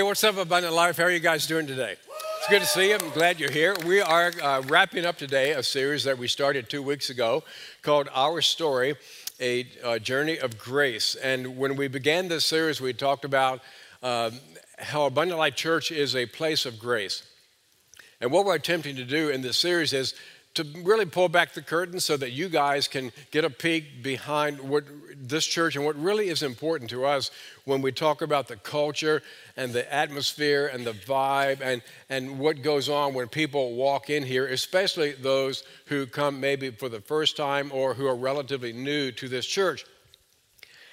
Hey, what's up, Abundant Life? How are you guys doing today? It's good to see you. I'm glad you're here. We are uh, wrapping up today a series that we started two weeks ago called Our Story, a, a journey of grace. And when we began this series, we talked about uh, how Abundant Life Church is a place of grace. And what we're attempting to do in this series is to really pull back the curtain so that you guys can get a peek behind what this church and what really is important to us when we talk about the culture and the atmosphere and the vibe and, and what goes on when people walk in here, especially those who come maybe for the first time or who are relatively new to this church.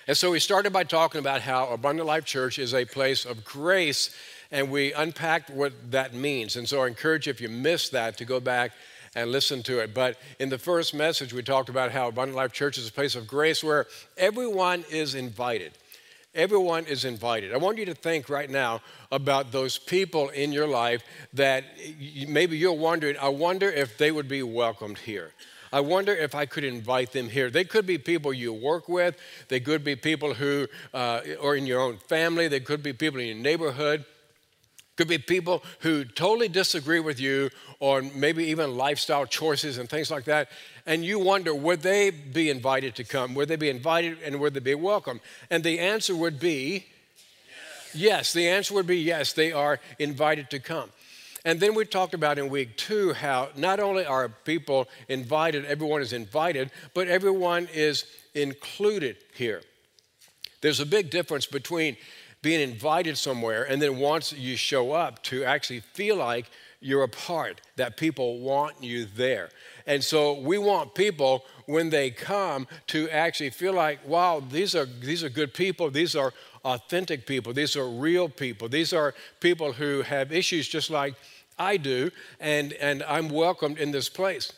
And so we started by talking about how Abundant Life Church is a place of grace, and we unpacked what that means. And so I encourage you, if you missed that, to go back and listen to it. But in the first message, we talked about how Abundant Life Church is a place of grace where everyone is invited. Everyone is invited. I want you to think right now about those people in your life that maybe you're wondering, I wonder if they would be welcomed here. I wonder if I could invite them here. They could be people you work with, they could be people who uh, are in your own family, they could be people in your neighborhood. Could be people who totally disagree with you or maybe even lifestyle choices and things like that. And you wonder, would they be invited to come? Would they be invited and would they be welcome? And the answer would be yes. The answer would be yes, they are invited to come. And then we talked about in week two how not only are people invited, everyone is invited, but everyone is included here. There's a big difference between being invited somewhere, and then once you show up, to actually feel like you're a part, that people want you there. And so we want people when they come to actually feel like, wow, these are, these are good people, these are authentic people, these are real people, these are people who have issues just like I do, and, and I'm welcomed in this place.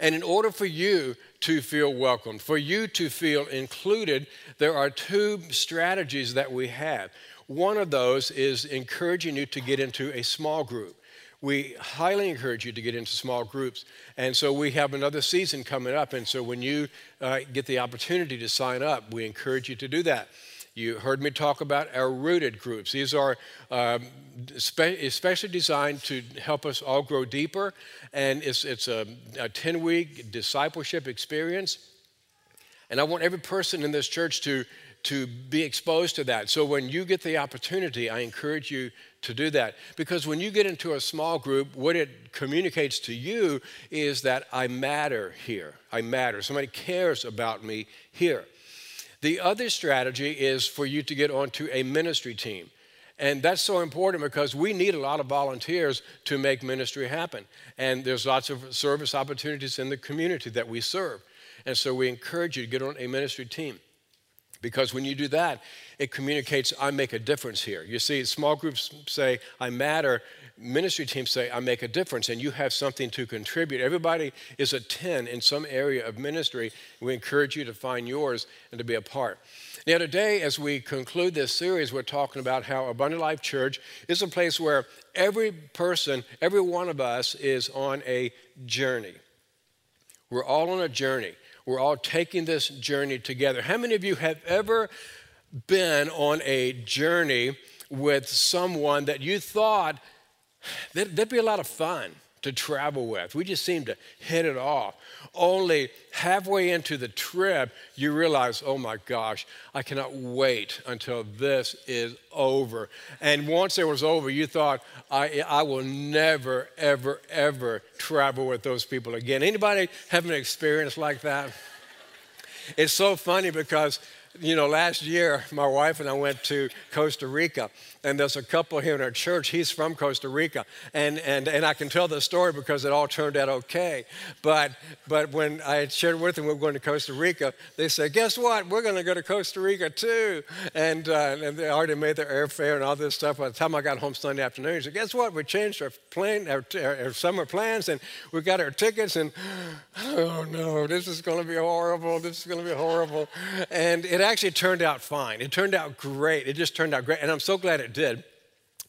And in order for you to feel welcome, for you to feel included, there are two strategies that we have. One of those is encouraging you to get into a small group. We highly encourage you to get into small groups. And so we have another season coming up. And so when you uh, get the opportunity to sign up, we encourage you to do that. You heard me talk about our rooted groups. These are um, especially designed to help us all grow deeper, and it's, it's a 10 week discipleship experience. And I want every person in this church to, to be exposed to that. So when you get the opportunity, I encourage you to do that. Because when you get into a small group, what it communicates to you is that I matter here. I matter. Somebody cares about me here. The other strategy is for you to get onto a ministry team. And that's so important because we need a lot of volunteers to make ministry happen. And there's lots of service opportunities in the community that we serve. And so we encourage you to get on a ministry team. Because when you do that, it communicates, I make a difference here. You see, small groups say, I matter. Ministry teams say, I make a difference, and you have something to contribute. Everybody is a 10 in some area of ministry. We encourage you to find yours and to be a part. Now, today, as we conclude this series, we're talking about how Abundant Life Church is a place where every person, every one of us, is on a journey. We're all on a journey. We're all taking this journey together. How many of you have ever been on a journey with someone that you thought that would be a lot of fun to travel with? We just seem to hit it off. Only halfway into the trip, you realize, oh my gosh, I cannot wait until this is over. And once it was over, you thought, I, I will never, ever, ever travel with those people again. Anybody have an experience like that? It's so funny because you know, last year, my wife and I went to Costa Rica, and there's a couple here in our church. He's from Costa Rica, and, and, and I can tell the story because it all turned out okay. But, but when I shared with them we were going to Costa Rica, they said, Guess what? We're going to go to Costa Rica too. And, uh, and they already made their airfare and all this stuff. By the time I got home Sunday afternoon, he said, Guess what? We changed our, plane, our, our summer plans, and we got our tickets, and oh no, this is going to be horrible. This is going to be horrible. And it actually turned out fine. It turned out great. It just turned out great. And I'm so glad it did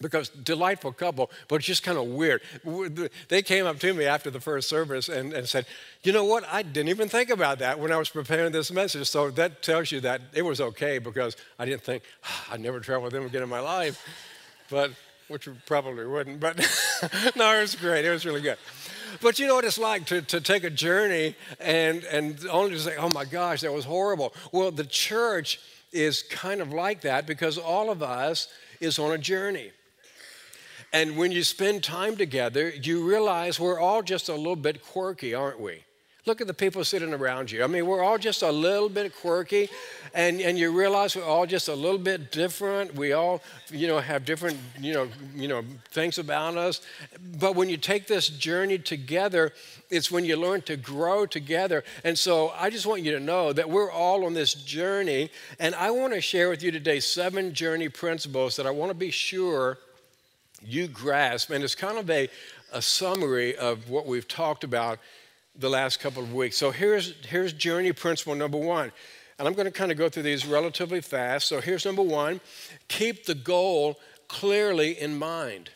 because delightful couple, but it's just kind of weird. They came up to me after the first service and, and said, You know what? I didn't even think about that when I was preparing this message. So that tells you that it was okay because I didn't think, ah, I'd never travel with them again in my life. but which probably wouldn't. But no, it was great. It was really good. But you know what it's like to, to take a journey and, and only to say, oh my gosh, that was horrible. Well, the church is kind of like that because all of us is on a journey. And when you spend time together, you realize we're all just a little bit quirky, aren't we? Look at the people sitting around you. I mean, we're all just a little bit quirky, and, and you realize we're all just a little bit different. We all, you know, have different, you know, you know, things about us. But when you take this journey together, it's when you learn to grow together. And so I just want you to know that we're all on this journey, and I want to share with you today seven journey principles that I want to be sure you grasp. And it's kind of a, a summary of what we've talked about the last couple of weeks. So here's, here's journey principle number one. And I'm going to kind of go through these relatively fast. So here's number one keep the goal clearly in mind.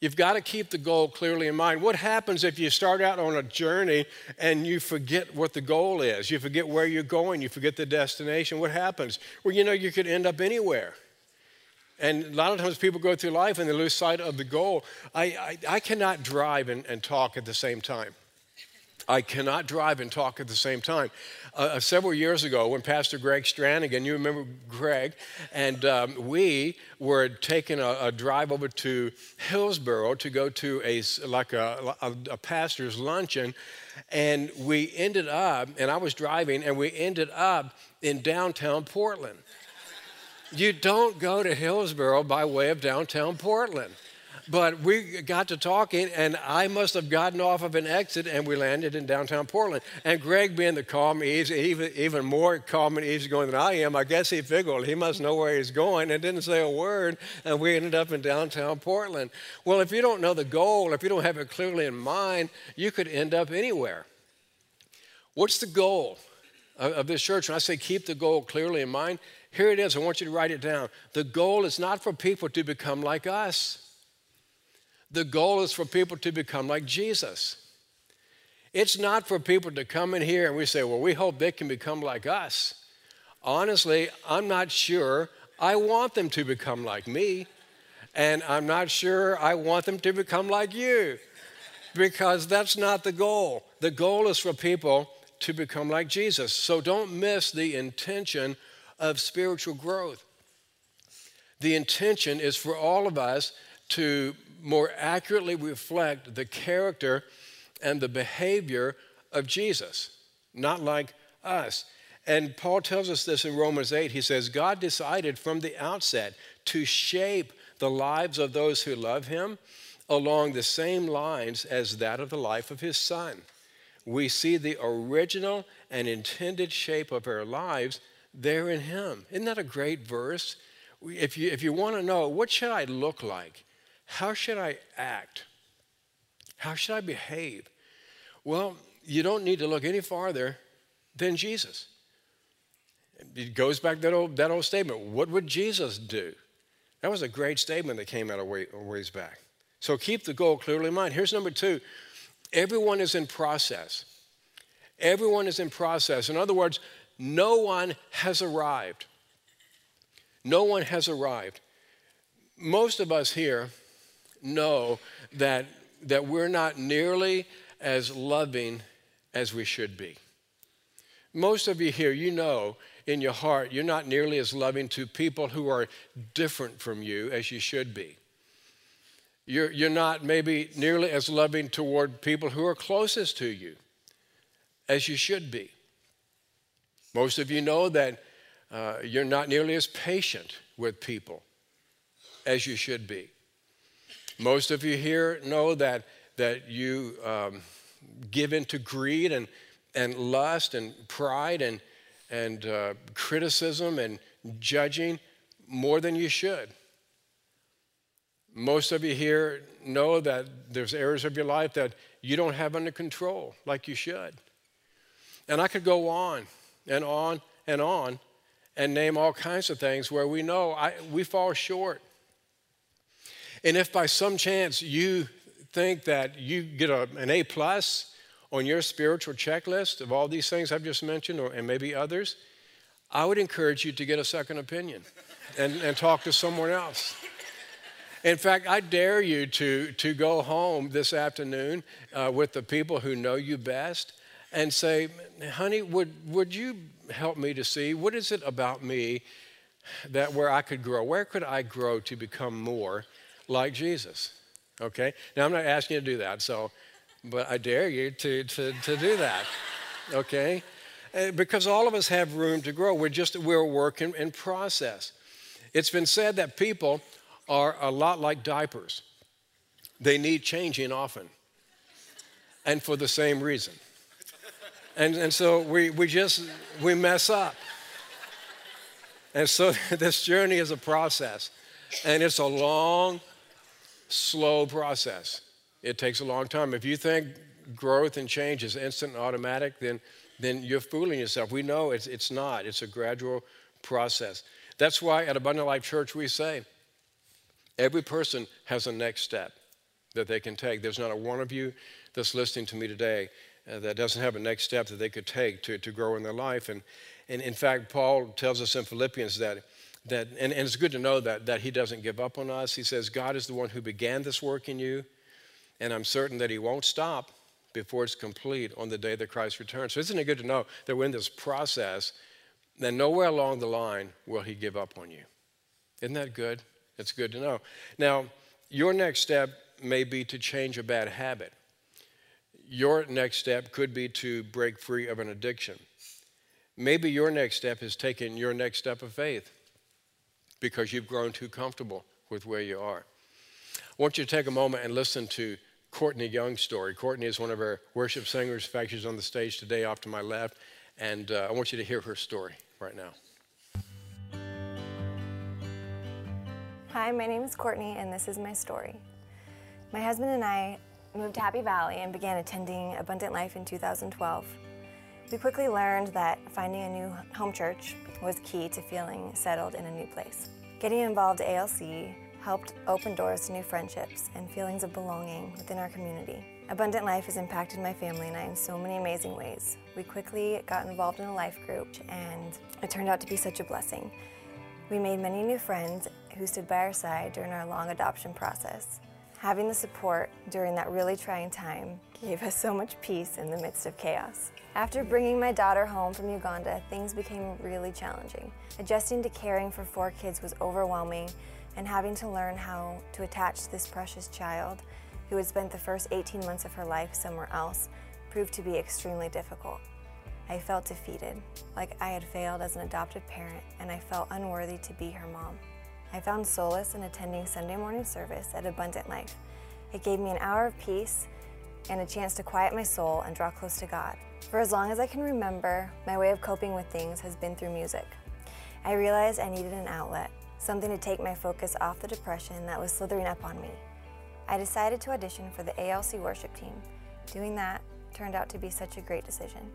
You've got to keep the goal clearly in mind. What happens if you start out on a journey and you forget what the goal is? You forget where you're going, you forget the destination. What happens? Well, you know, you could end up anywhere. And a lot of times people go through life and they lose sight of the goal. I, I, I cannot drive and, and talk at the same time. I cannot drive and talk at the same time. Uh, uh, several years ago, when Pastor Greg Stranigan, you remember Greg, and um, we were taking a, a, drive over to Hillsboro to go to a like a, a, a pastor's luncheon, and we ended up, and I was driving, and we ended up in downtown Portland. You don't go to Hillsboro by way of downtown Portland. But we got to talking, and I must have gotten off of an exit, and we landed in downtown Portland. And Greg, being the calm, easy, even, even more calm and easygoing than I am, I guess he figured he must know where he's going and didn't say a word, and we ended up in downtown Portland. Well, if you don't know the goal, if you don't have it clearly in mind, you could end up anywhere. What's the goal of, of this church? When I say keep the goal clearly in mind, here it is. I want you to write it down. The goal is not for people to become like us. The goal is for people to become like Jesus. It's not for people to come in here and we say, well, we hope they can become like us. Honestly, I'm not sure I want them to become like me. And I'm not sure I want them to become like you because that's not the goal. The goal is for people to become like Jesus. So don't miss the intention of spiritual growth. The intention is for all of us to more accurately reflect the character and the behavior of Jesus, not like us. And Paul tells us this in Romans 8. He says, God decided from the outset to shape the lives of those who love him along the same lines as that of the life of his son. We see the original and intended shape of our lives there in him. Isn't that a great verse? If you, if you want to know, what should I look like? How should I act? How should I behave? Well, you don't need to look any farther than Jesus. It goes back to that old, that old statement what would Jesus do? That was a great statement that came out of way, ways back. So keep the goal clearly in mind. Here's number two everyone is in process. Everyone is in process. In other words, no one has arrived. No one has arrived. Most of us here know that, that we're not nearly as loving as we should be. Most of you here, you know in your heart, you're not nearly as loving to people who are different from you as you should be. You're, you're not maybe nearly as loving toward people who are closest to you as you should be. Most of you know that uh, you're not nearly as patient with people as you should be. Most of you here know that, that you um, give into greed and, and lust and pride and, and uh, criticism and judging more than you should. Most of you here know that there's areas of your life that you don't have under control like you should. And I could go on and on and on and name all kinds of things where we know I, we fall short. And if by some chance you think that you get a, an A plus on your spiritual checklist of all these things I've just mentioned, or, and maybe others, I would encourage you to get a second opinion and, and talk to someone else. In fact, I dare you to, to go home this afternoon uh, with the people who know you best and say, honey, would, would you help me to see what is it about me that where I could grow? Where could I grow to become more like Jesus? Okay? Now, I'm not asking you to do that, so, but I dare you to, to, to do that. Okay? Uh, because all of us have room to grow. We're just, we're a work in, in process. It's been said that people are a lot like diapers. They need changing often, and for the same reason. And, and so we, we just, we mess up. And so this journey is a process, and it's a long, slow process. It takes a long time. If you think growth and change is instant and automatic, then, then you're fooling yourself. We know it's, it's not, it's a gradual process. That's why at Abundant Life Church we say every person has a next step that they can take. There's not a one of you that's listening to me today uh, that doesn't have a next step that they could take to, to grow in their life. And, and in fact, Paul tells us in Philippians that, that and, and it's good to know that, that he doesn't give up on us. He says, God is the one who began this work in you, and I'm certain that he won't stop before it's complete on the day that Christ returns. So isn't it good to know that we're in this process, then nowhere along the line will he give up on you. Isn't that good? It's good to know. Now, your next step may be to change a bad habit your next step could be to break free of an addiction. Maybe your next step is taking your next step of faith because you've grown too comfortable with where you are. I want you to take a moment and listen to Courtney Young's story. Courtney is one of our worship singers. In fact, she's on the stage today off to my left, and uh, I want you to hear her story right now. Hi, my name is Courtney, and this is my story. My husband and I moved to Happy Valley and began attending Abundant Life in 2012. We quickly learned that finding a new home church was key to feeling settled in a new place. Getting involved at ALC helped open doors to new friendships and feelings of belonging within our community. Abundant Life has impacted my family and I in so many amazing ways. We quickly got involved in a life group and it turned out to be such a blessing. We made many new friends who stood by our side during our long adoption process. Having the support during that really trying time gave us so much peace in the midst of chaos. After bringing my daughter home from Uganda, things became really challenging. Adjusting to caring for four kids was overwhelming, and having to learn how to attach this precious child, who had spent the first 18 months of her life somewhere else, proved to be extremely difficult. I felt defeated, like I had failed as an adopted parent, and I felt unworthy to be her mom. I found solace in attending Sunday morning service at Abundant Life. It gave me an hour of peace and a chance to quiet my soul and draw close to God. For as long as I can remember, my way of coping with things has been through music. I realized I needed an outlet, something to take my focus off the depression that was slithering up on me. I decided to audition for the ALC worship team. Doing that turned out to be such a great decision.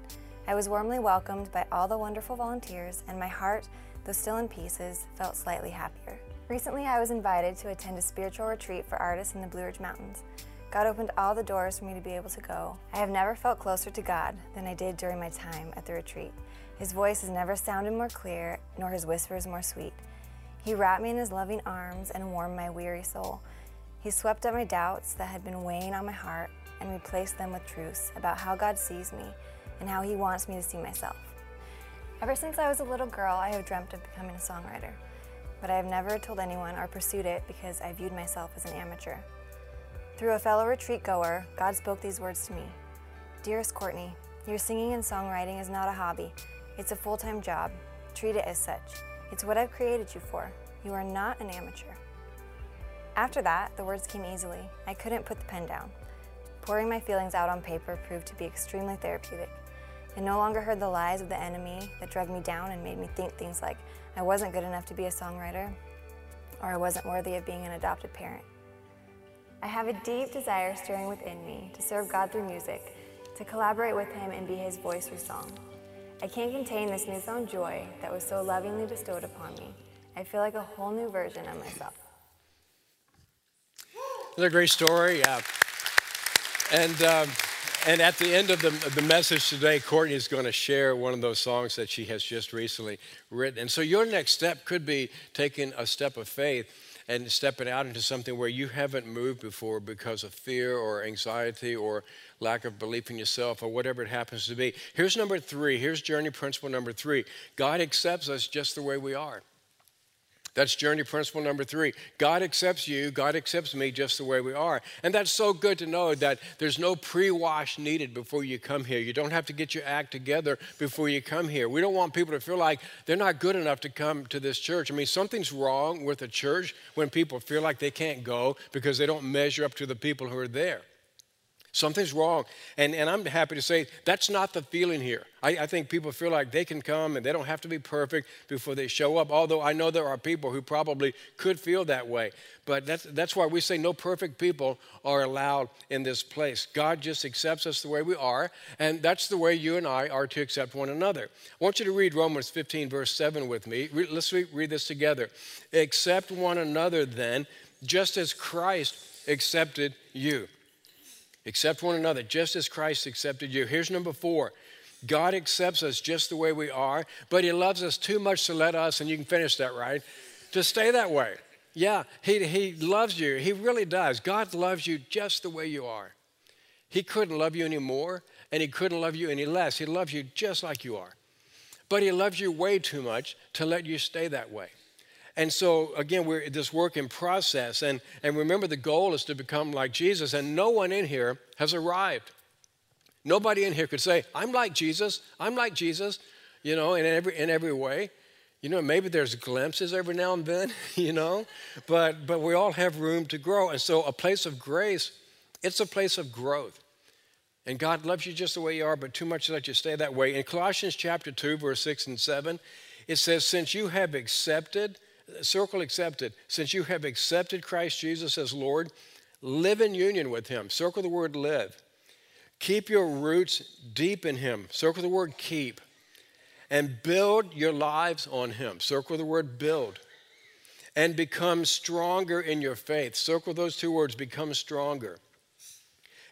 I was warmly welcomed by all the wonderful volunteers, and my heart, though still in pieces, felt slightly happier. Recently, I was invited to attend a spiritual retreat for artists in the Blue Ridge Mountains. God opened all the doors for me to be able to go. I have never felt closer to God than I did during my time at the retreat. His voice has never sounded more clear, nor his whispers more sweet. He wrapped me in his loving arms and warmed my weary soul. He swept up my doubts that had been weighing on my heart and replaced them with truths about how God sees me and how He wants me to see myself. Ever since I was a little girl, I have dreamt of becoming a songwriter but I have never told anyone or pursued it because I viewed myself as an amateur. Through a fellow retreat goer, God spoke these words to me Dearest Courtney, your singing and songwriting is not a hobby, it's a full time job. Treat it as such. It's what I've created you for. You are not an amateur. After that, the words came easily. I couldn't put the pen down. Pouring my feelings out on paper proved to be extremely therapeutic. I no longer heard the lies of the enemy that drug me down and made me think things like I wasn't good enough to be a songwriter or I wasn't worthy of being an adopted parent. I have a deep desire stirring within me to serve God through music, to collaborate with Him and be His voice through song. I can't contain this newfound joy that was so lovingly bestowed upon me. I feel like a whole new version of myself. Another great story. Yeah. And um, and at the end of the, the message today, Courtney is going to share one of those songs that she has just recently written. And so your next step could be taking a step of faith and stepping out into something where you haven't moved before because of fear or anxiety or lack of belief in yourself or whatever it happens to be. Here's number three. Here's journey principle number three God accepts us just the way we are. That's journey principle number three. God accepts you, God accepts me just the way we are. And that's so good to know that there's no pre wash needed before you come here. You don't have to get your act together before you come here. We don't want people to feel like they're not good enough to come to this church. I mean, something's wrong with a church when people feel like they can't go because they don't measure up to the people who are there. Something's wrong. And, and I'm happy to say that's not the feeling here. I, I, think people feel like they can come and they don't have to be perfect before they show up, although I know there are people who probably could feel that way. But that's, that's why we say no perfect people are allowed in this place. God just accepts us the way we are, and that's the way you and I are to accept one another. I want you to read Romans 15, verse 7 with me. Re- let's read this together. Accept one another then, just as Christ accepted you. Accept one another just as Christ accepted you. Here's number four God accepts us just the way we are, but He loves us too much to let us, and you can finish that right, to stay that way. Yeah, he, he loves you. He really does. God loves you just the way you are. He couldn't love you any more, and He couldn't love you any less. He loves you just like you are. But He loves you way too much to let you stay that way. And so, again, we're this work in process. And, and remember, the goal is to become like Jesus. And no one in here has arrived. Nobody in here could say, I'm like Jesus. I'm like Jesus, you know, in every, in every way. You know, maybe there's glimpses every now and then, you know, but, but we all have room to grow. And so, a place of grace, it's a place of growth. And God loves you just the way you are, but too much to let you stay that way. In Colossians chapter 2, verse 6 and 7, it says, Since you have accepted circle accepted. Since you have accepted Christ Jesus as Lord, live in union with Him. Circle the word live. Keep your roots deep in Him. Circle the word keep. And build your lives on Him. Circle the word build. And become stronger in your faith. Circle those two words become stronger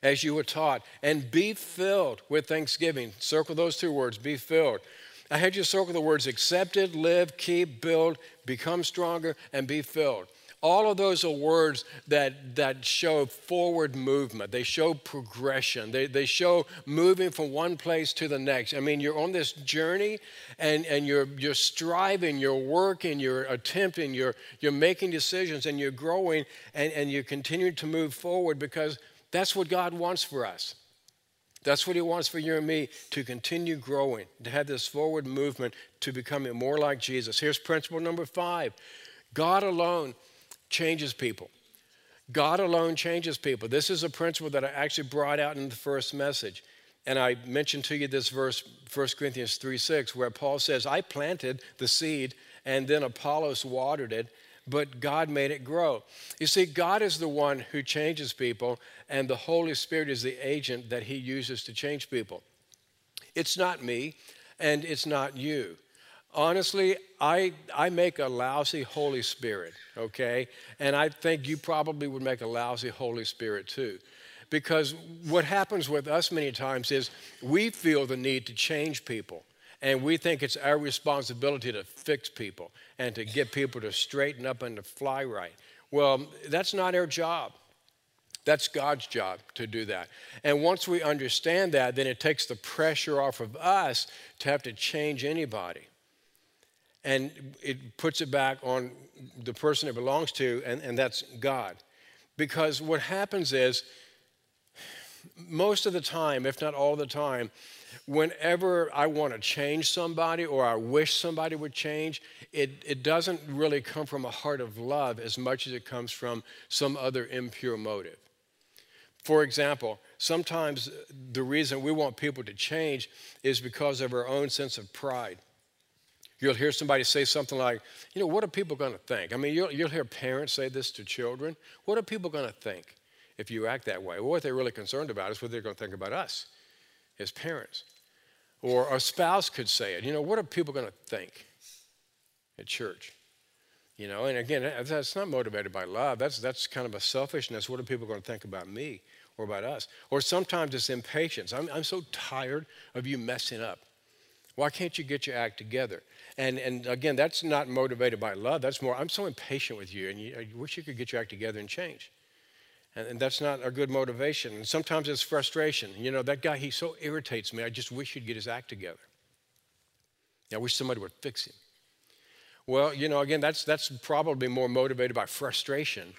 as you were taught. And be filled with thanksgiving. Circle those two words be filled. I had you circle the words accepted, live, keep, build, become stronger, and be filled. All of those are words that, that show forward movement. They show progression. They, they show moving from one place to the next. I mean, you're on this journey and, and you're, you're striving, you're working, you're attempting, you're, you're making decisions, and you're growing, and, and you're continuing to move forward because that's what God wants for us. That's what He wants for you and me to continue growing, to have this forward movement to becoming more like Jesus. Here's principle number five God alone changes people. God alone changes people. This is a principle that I actually brought out in the first message. And I mentioned to you this verse, 1 Corinthians 3 6, where Paul says, I planted the seed and then Apollos watered it, but God made it grow. You see, God is the one who changes people, and the Holy Spirit is the agent that He uses to change people. It's not me, and it's not you. Honestly, I, I make a lousy Holy Spirit, okay? And I think you probably would make a lousy Holy Spirit too. Because what happens with us many times is we feel the need to change people. And we think it's our responsibility to fix people and to get people to straighten up and to fly right. Well, that's not our job. That's God's job to do that. And once we understand that, then it takes the pressure off of us to have to change anybody. And it puts it back on the person it belongs to, and, and that's God. Because what happens is, most of the time, if not all the time, whenever I want to change somebody or I wish somebody would change, it, it doesn't really come from a heart of love as much as it comes from some other impure motive. For example, sometimes the reason we want people to change is because of our own sense of pride. You'll hear somebody say something like, you know, what are people going to think? I mean, you'll, you'll hear parents say this to children. What are people going to think if you act that way? Well, what they're really concerned about is what they're going to think about us as parents. Or a spouse could say it. You know, what are people going to think at church? You know, and again, that's not motivated by love. That's, that's kind of a selfishness. What are people going to think about me or about us? Or sometimes it's impatience. I'm, I'm so tired of you messing up. Why can't you get your act together? And, and again, that's not motivated by love. That's more, I'm so impatient with you, and you, I wish you could get your act together and change. And, and that's not a good motivation. And sometimes it's frustration. You know, that guy, he so irritates me. I just wish he'd get his act together. I wish somebody would fix him. Well, you know, again, that's, that's probably more motivated by frustration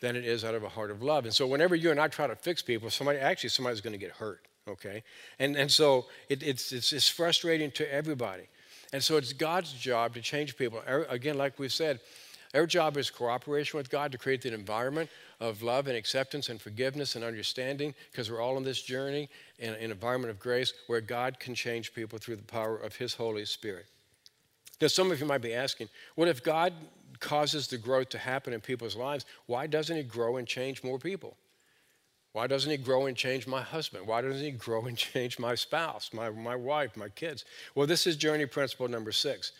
than it is out of a heart of love. And so whenever you and I try to fix people, somebody actually somebody's going to get hurt. Okay, and and so it, it's, it's it's frustrating to everybody, and so it's God's job to change people. Er, again, like we said, our job is cooperation with God to create the environment of love and acceptance and forgiveness and understanding, because we're all on this journey in an environment of grace where God can change people through the power of His Holy Spirit. Now, some of you might be asking, what if God causes the growth to happen in people's lives? Why doesn't He grow and change more people? Why doesn't He grow and change my husband? Why doesn't He grow and change my spouse, my, my wife, my kids? Well, this is journey principle number six.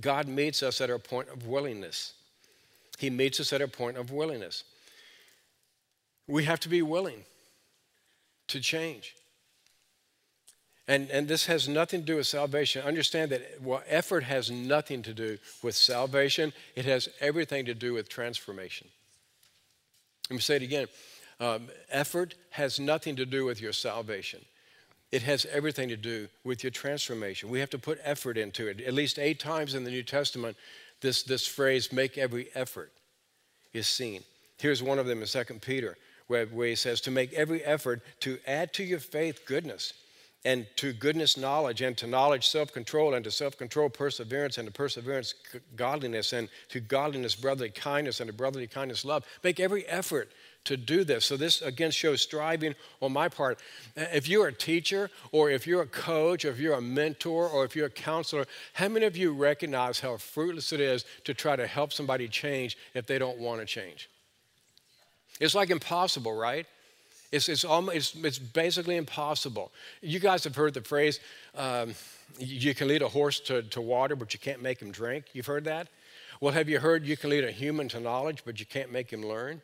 God meets us at our point of willingness. He meets us at a point of willingness. We have to be willing to change. And, and this has nothing to do with salvation. Understand that well, effort has nothing to do with salvation, it has everything to do with transformation. Let me say it again um, effort has nothing to do with your salvation. It has everything to do with your transformation. We have to put effort into it. At least eight times in the New Testament, this, this phrase, make every effort, is seen. Here's one of them in 2 Peter where, where he says, to make every effort to add to your faith goodness, and to goodness knowledge, and to knowledge self control, and to self control perseverance, and to perseverance godliness, and to godliness brotherly kindness, and to brotherly kindness love. Make every effort to do this. So, this again shows striving on my part. If you're a teacher, or if you're a coach, or if you're a mentor, or if you're a counselor, how many of you recognize how fruitless it is to try to help somebody change if they don't want to change? It's like impossible, right? It's, it's, almost, it's, it's basically impossible. You guys have heard the phrase, um, you can lead a horse to, to water, but you can't make him drink. You've heard that? Well, have you heard you can lead a human to knowledge, but you can't make him learn?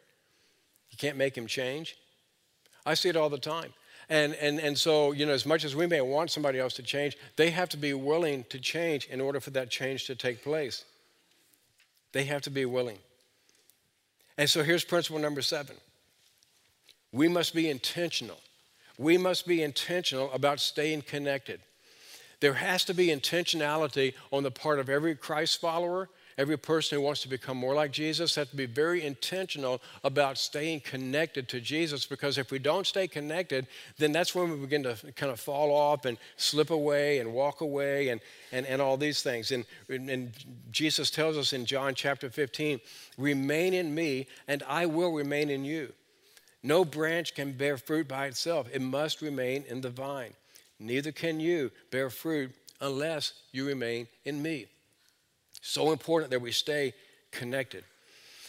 You can't make him change? I see it all the time. And, and, and so, you know, as much as we may want somebody else to change, they have to be willing to change in order for that change to take place. They have to be willing. And so here's principle number seven we must be intentional. We must be intentional about staying connected. There has to be intentionality on the part of every Christ follower Every person who wants to become more like Jesus has to be very intentional about staying connected to Jesus because if we don't stay connected, then that's when we begin to kind of fall off and slip away and walk away and, and, and all these things. And, and Jesus tells us in John chapter 15 remain in me, and I will remain in you. No branch can bear fruit by itself, it must remain in the vine. Neither can you bear fruit unless you remain in me. So important that we stay connected.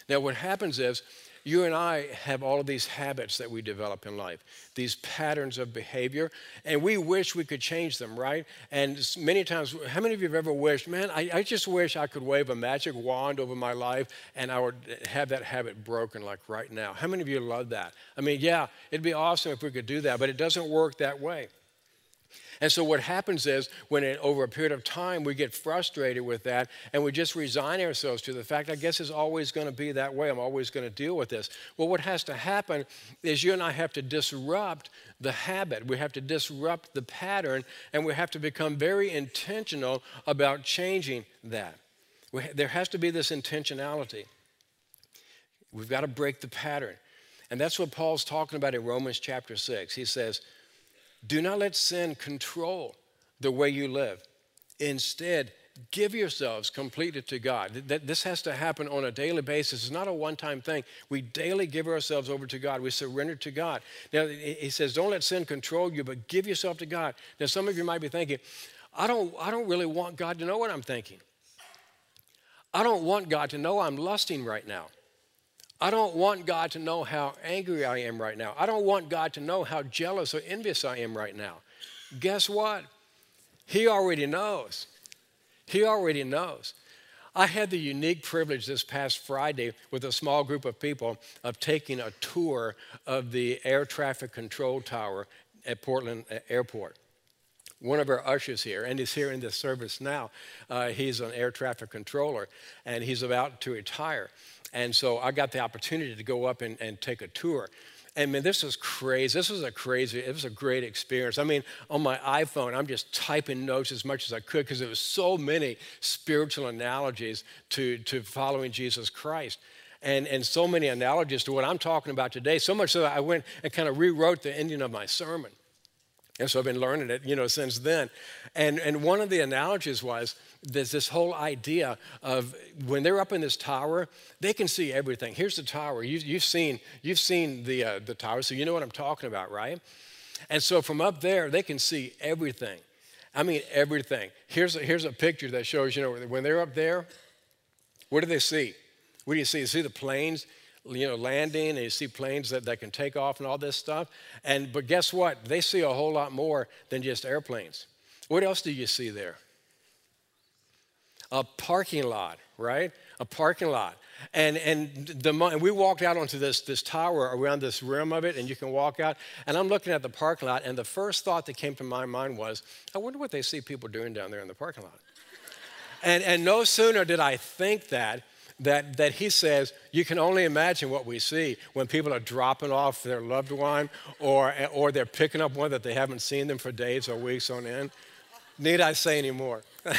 Now, what happens is you and I have all of these habits that we develop in life, these patterns of behavior, and we wish we could change them, right? And many times, how many of you have ever wished, man, I, I just wish I could wave a magic wand over my life and I would eh, have that habit broken like right now? How many of you love that? I mean, yeah, it'd be awesome if we could do that, but it doesn't work that way. And so what happens is when it, over a period of time we get frustrated with that and we just resign ourselves to the fact, I guess it's always going to be that way. I'm always going to deal with this. Well, what has to happen is you and I have to disrupt the habit. We have to disrupt the pattern and we have to become very intentional about changing that. We, there has to be this intentionality. We've got to break the pattern. And that's what Paul's talking about in Romans chapter 6. He says, do not let sin control the way you live. Instead, give yourselves completely to God. This has to happen on a daily basis. It's not a one time thing. We daily give ourselves over to God. We surrender to God. Now, he says, don't let sin control you, but give yourself to God. Now, some of you might be thinking, I don't, I don't really want God to know what I'm thinking. I don't want God to know I'm lusting right now. I don't want God to know how angry I am right now. I don't want God to know how jealous or envious I am right now. Guess what? He already knows. He already knows. I had the unique privilege this past Friday with a small group of people of taking a tour of the air traffic control tower at Portland Airport. one of our ushers here, and he's here in this service now. Uh, he's an air traffic controller, and he's about to retire. And so I got the opportunity to go up and, and take a tour. And man, this was crazy. This was a crazy, it was a great experience. I mean, on my iPhone, I'm just typing notes as much as I could because there was so many spiritual analogies to, to following Jesus Christ. And, and so many analogies to what I'm talking about today, so much so that I went and kind of rewrote the ending of my sermon. And so I've been learning it, you know, since then. And, and one of the analogies was there's this whole idea of when they're up in this tower, they can see everything. Here's the tower. You, you've seen, you've seen the, uh, the tower, so you know what I'm talking about, right? And so from up there, they can see everything. I mean, everything. Here's a, here's a picture that shows, you know, when they're up there, what do they see? What do you see? You see the planes? You know, landing and you see planes that, that can take off and all this stuff. And but guess what? They see a whole lot more than just airplanes. What else do you see there? A parking lot, right? A parking lot. And and the and we walked out onto this this tower around this rim of it, and you can walk out. And I'm looking at the parking lot, and the first thought that came to my mind was, I wonder what they see people doing down there in the parking lot. and and no sooner did I think that that, that he says you can only imagine what we see when people are dropping off their loved one or, or they're picking up one that they haven't seen them for days or weeks on end. Need I say any more?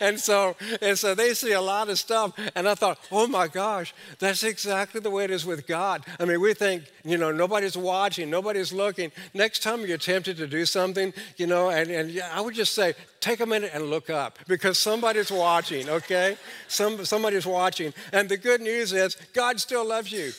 and so and so they see a lot of stuff and i thought oh my gosh that's exactly the way it is with god. I mean we think you know nobody's watching nobody's looking. Next time you're tempted to do something you know and, and i would just say take a minute and look up because somebody's watching okay? Some, somebody's watching. And the good news is god still loves you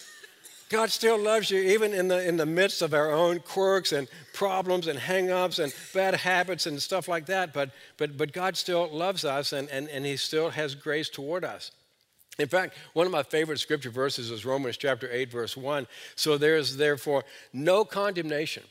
God still loves you, even in the, in the midst of our own quirks and problems and hang ups and bad habits and stuff like that. But, but, but God still loves us and, and, and He still has grace toward us. In fact, one of my favorite scripture verses is Romans chapter 8, verse 1. So there is therefore no condemnation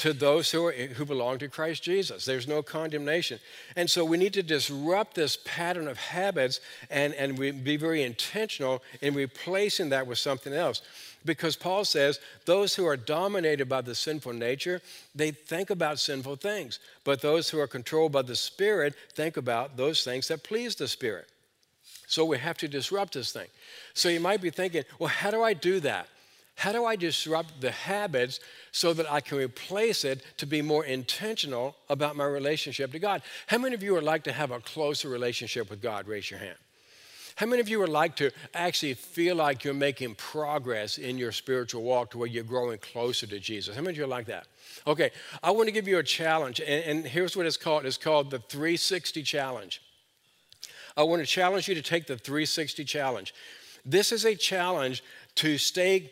to those who, are, who belong to Christ Jesus. There's no condemnation. And so we need to disrupt this pattern of habits and, and we be very intentional in replacing that with something else because Paul says those who are dominated by the sinful nature, they think about sinful things. But those who are controlled by the Spirit think about those things that please the Spirit. So we have to disrupt this thing. So you might be thinking, well, how do I do that? How do I disrupt the habits so that I can replace it to be more intentional about my relationship to God? How many of you would like to have a closer relationship with God? Raise your hand. How many of you would like to actually feel like you're making progress in your spiritual walk to where you're growing closer to Jesus? How many of you like that? Okay, I want to give you a challenge, and, and here's what it's called it's called the 360 Challenge. I want to challenge you to take the 360 Challenge. This is a challenge to stay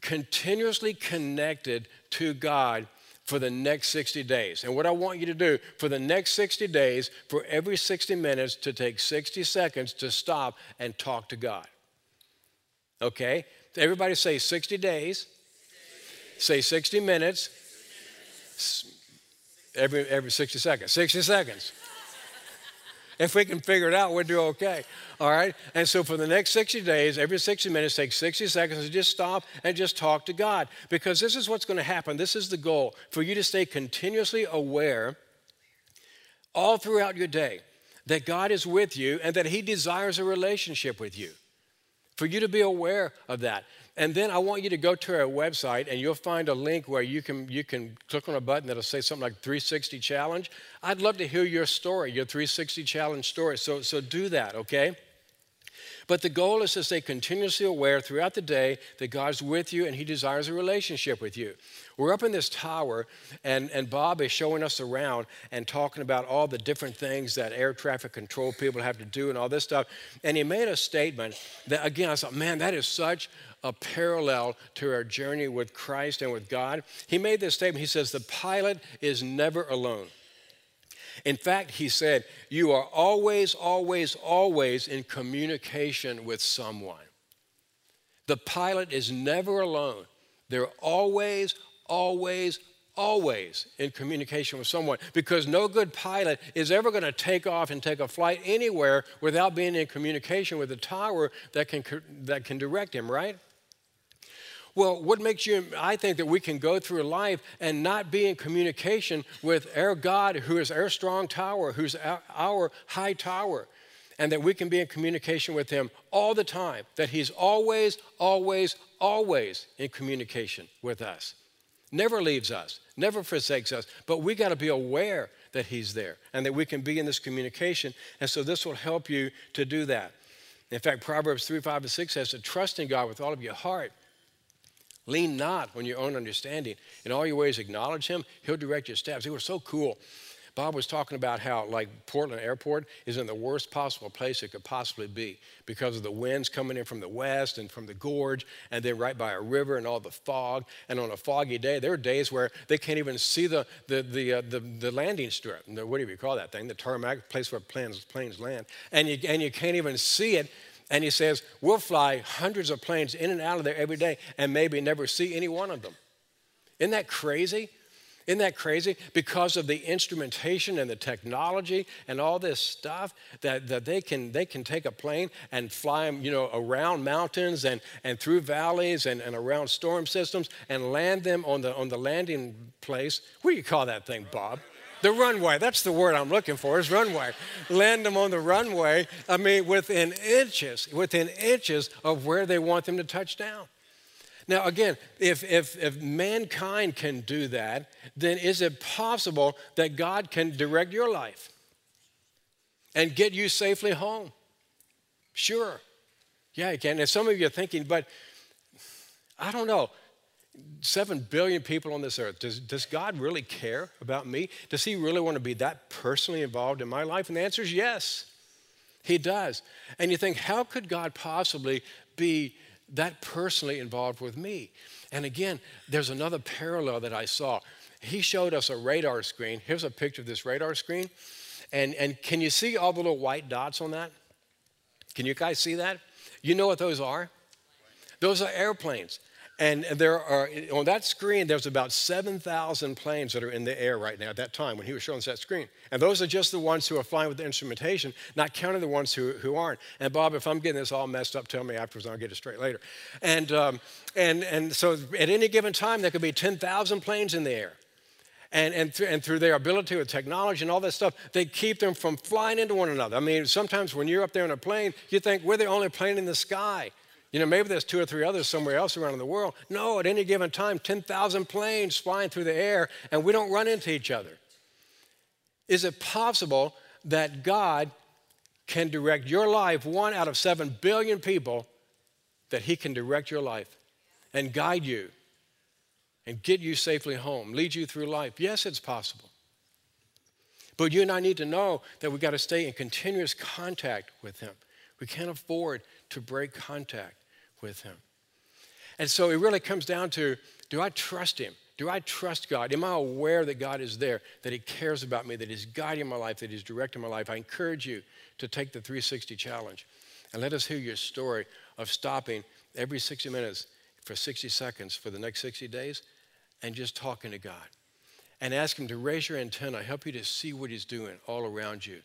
continuously connected to God for the next 60 days. And what I want you to do for the next 60 days, for every 60 minutes, to take 60 seconds to stop and talk to God. Okay? Everybody say 60 days. Say 60 minutes. Every, every 60 seconds. 60 seconds. If we can figure it out, we'll do okay. All right? And so for the next 60 days, every 60 minutes, take 60 seconds to just stop and just talk to God. Because this is what's going to happen. This is the goal for you to stay continuously aware all throughout your day that God is with you and that He desires a relationship with you. For you to be aware of that. And then I want you to go to our website and you'll find a link where you can, you can click on a button that'll say something like 360 Challenge. I'd love to hear your story, your 360 Challenge story. So, so do that, okay? But the goal is to stay continuously aware throughout the day that God's with you and He desires a relationship with you. We're up in this tower, and, and Bob is showing us around and talking about all the different things that air traffic control people have to do and all this stuff. And he made a statement that, again, I thought, man, that is such a parallel to our journey with Christ and with God. He made this statement. He says, The pilot is never alone. In fact, he said, You are always, always, always in communication with someone. The pilot is never alone. They're always, always, always in communication with someone because no good pilot is ever going to take off and take a flight anywhere without being in communication with a tower that can, that can direct him, right? Well, what makes you, I think that we can go through life and not be in communication with our God, who is our strong tower, who's our, high tower, and that we can be in communication with Him all the time, that He's always, always, always in communication with us. Never leaves us, never forsakes us, but we got to be aware that He's there and that we can be in this communication. And so this will help you to do that. In fact, Proverbs 3, 5, and 6 says to trust in God with all of your heart Lean not on your own understanding. In all your ways, acknowledge Him. He'll direct your steps. It was so cool. Bob was talking about how, like, Portland Airport is in the worst possible place it could possibly be because of the winds coming in from the west and from the gorge, and then right by a river and all the fog. And on a foggy day, there are days where they can't even see the, the, the, uh, the, the, landing strip. The, what do you call that thing? The tarmac, place where planes, planes land. And you, and you can't even see it and he says, We'll fly hundreds of planes in and out of there every day and maybe never see any one of them. Isn't that crazy? Isn't that crazy? Because of the instrumentation and the technology and all this stuff that, that they, can, they can take a plane and fly them, you know, around mountains and, and through valleys and, and around storm systems and land them on the, on the landing place. What do you call that thing, Bob? The runway, that's the word I'm looking for, is runway. Land them on the runway, I mean, within inches, within inches of where they want them to touch down. Now, again, if, if, if mankind can do that, then is it possible that God can direct your life and get you safely home? Sure. Yeah, he can. And some of you are thinking, but I don't know. Seven billion people on this earth. Does, does God really care about me? Does He really want to be that personally involved in my life? And the answer is yes, He does. And you think, how could God possibly be that personally involved with me? And again, there's another parallel that I saw. He showed us a radar screen. Here's a picture of this radar screen. And, and can you see all the little white dots on that? Can you guys see that? You know what those are? Those are airplanes. And there are, on that screen, there's about 7,000 planes that are in the air right now at that time when he was showing us that screen. And those are just the ones who are flying with the instrumentation, not counting the ones who, who aren't. And Bob, if I'm getting this all messed up, tell me afterwards, I'll get it straight later. And, um, and, and so at any given time, there could be 10,000 planes in the air. And, and, th- and through their ability with technology and all that stuff, they keep them from flying into one another. I mean, sometimes when you're up there in a plane, you think we're the only plane in the sky. You know, maybe there's two or three others somewhere else around the world. No, at any given time, 10,000 planes flying through the air, and we don't run into each other. Is it possible that God can direct your life, one out of seven billion people, that He can direct your life and guide you and get you safely home, lead you through life? Yes, it's possible. But you and I need to know that we've got to stay in continuous contact with Him. We can't afford to break contact with Him. And so it really comes down to do I trust Him? Do I trust God? Am I aware that God is there, that He cares about me, that He's guiding my life, that He's directing my life? I encourage you to take the 360 challenge and let us hear your story of stopping every 60 minutes for 60 seconds for the next 60 days and just talking to God. And ask Him to raise your antenna, help you to see what He's doing all around you,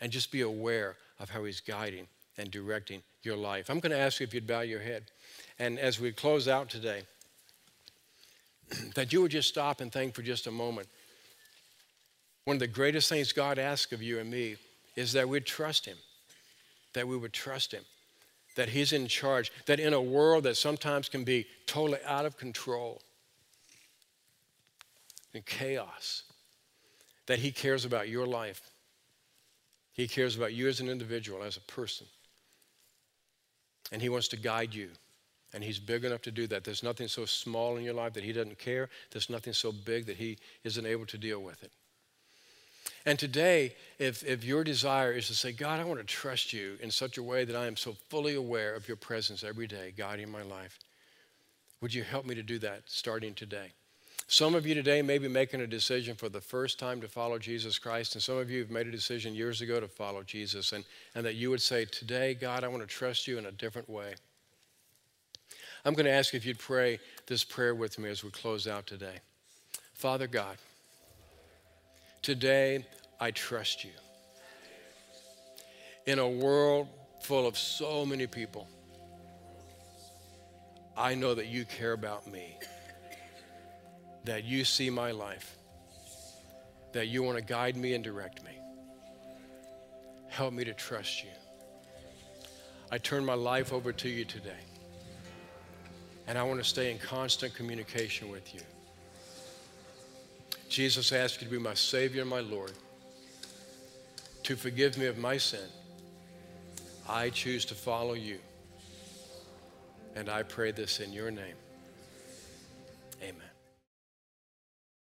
and just be aware of how He's guiding and directing your life. I'm going to ask you if you'd bow your head. And as we close out today, that you would just stop and think for just a moment. One of the greatest things God asks of you and me is that we'd trust Him, that we would trust Him, that He's in charge, that in a world that sometimes can be totally out of control and chaos, that He cares about your life. He cares about you as an individual, as a person. And He wants to guide you. And He's big enough to do that. There's nothing so small in your life that He doesn't care. There's nothing so big that He isn't able to deal with it. And today, if, if your desire is to say, God, I want to trust you in such a way that I am so fully aware of your presence every day, guiding my life, would you help me to do that starting today? Some of you today may be making a decision for the first time to follow Jesus Christ, and some of you have made a decision years ago to follow Jesus, and, and that you would say, Today, God, I want to trust you in a different way. I'm going to ask if you'd pray this prayer with me as we close out today. Father God, today I trust you. In a world full of so many people, I know that you care about me, that you see my life, that you want to guide me and direct me. Help me to trust you. I turn my life over to you today. And I want to stay in constant communication with you. Jesus, I ask you to be my Savior and my Lord, to forgive me of my sin. I choose to follow you. And I pray this in your name. Amen.